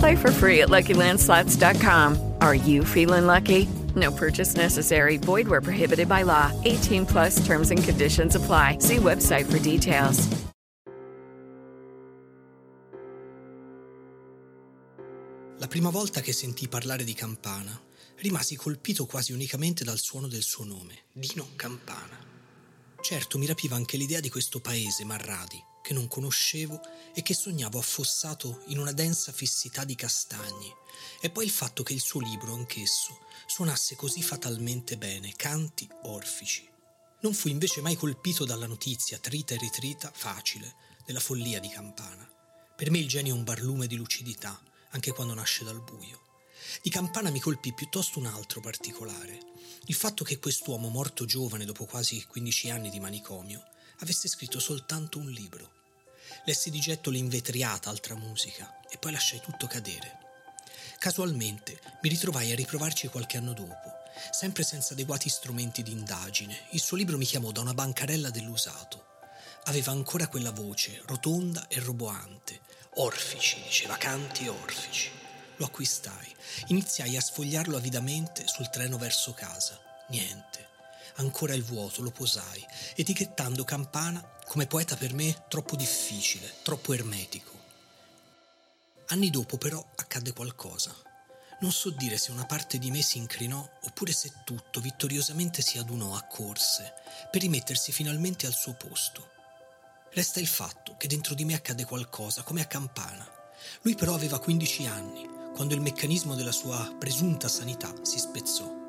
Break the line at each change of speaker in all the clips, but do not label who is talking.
Play for free at LuckyLandSlots.com. Are you feeling lucky? No purchase necessary. Void where prohibited by law. 18 plus terms and conditions apply. See website for details.
La prima volta che sentii parlare di Campana, rimasi colpito quasi unicamente dal suono del suo nome, Dino Campana. Certo, mi rapiva anche l'idea di questo paese, Marradi, che non conoscevo e che sognavo affossato in una densa fissità di castagni, e poi il fatto che il suo libro, anch'esso, suonasse così fatalmente bene, canti orfici. Non fui invece mai colpito dalla notizia, trita e ritrita, facile, della follia di Campana. Per me il genio è un barlume di lucidità, anche quando nasce dal buio. Di Campana mi colpì piuttosto un altro particolare, il fatto che quest'uomo morto giovane dopo quasi 15 anni di manicomio avesse scritto soltanto un libro. Lessi di getto l'invetriata altra musica e poi lasciai tutto cadere. Casualmente mi ritrovai a riprovarci qualche anno dopo, sempre senza adeguati strumenti di indagine. Il suo libro mi chiamò da una bancarella dell'usato. Aveva ancora quella voce, rotonda e roboante. Orfici, diceva, canti orfici. Lo acquistai. Iniziai a sfogliarlo avidamente sul treno verso casa. Niente. Ancora il vuoto, lo posai, etichettando Campana come poeta per me troppo difficile, troppo ermetico. Anni dopo però accadde qualcosa. Non so dire se una parte di me si incrinò oppure se tutto vittoriosamente si adunò a corse per rimettersi finalmente al suo posto. Resta il fatto che dentro di me accadde qualcosa, come a Campana. Lui però aveva 15 anni, quando il meccanismo della sua presunta sanità si spezzò.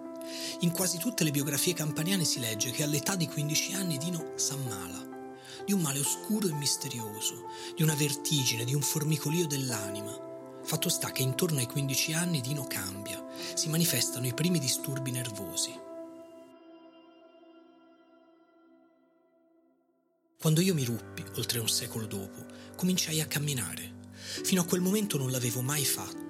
In quasi tutte le biografie campaniane si legge che all'età di 15 anni Dino s'ammala, di un male oscuro e misterioso, di una vertigine, di un formicolio dell'anima. Fatto sta che intorno ai 15 anni Dino cambia, si manifestano i primi disturbi nervosi. Quando io mi ruppi, oltre un secolo dopo, cominciai a camminare. Fino a quel momento non l'avevo mai fatto.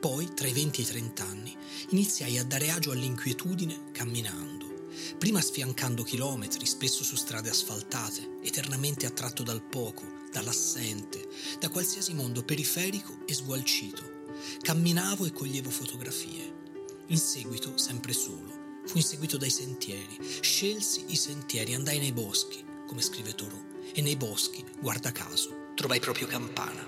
Poi, tra i 20 e i 30 anni, iniziai a dare agio all'inquietudine camminando. Prima sfiancando chilometri, spesso su strade asfaltate, eternamente attratto dal poco, dall'assente, da qualsiasi mondo periferico e sgualcito. Camminavo e coglievo fotografie. In seguito, sempre solo, fui inseguito dai sentieri. Scelsi i sentieri, andai nei boschi, come scrive Thoreau, e nei boschi, guarda caso, trovai proprio Campana.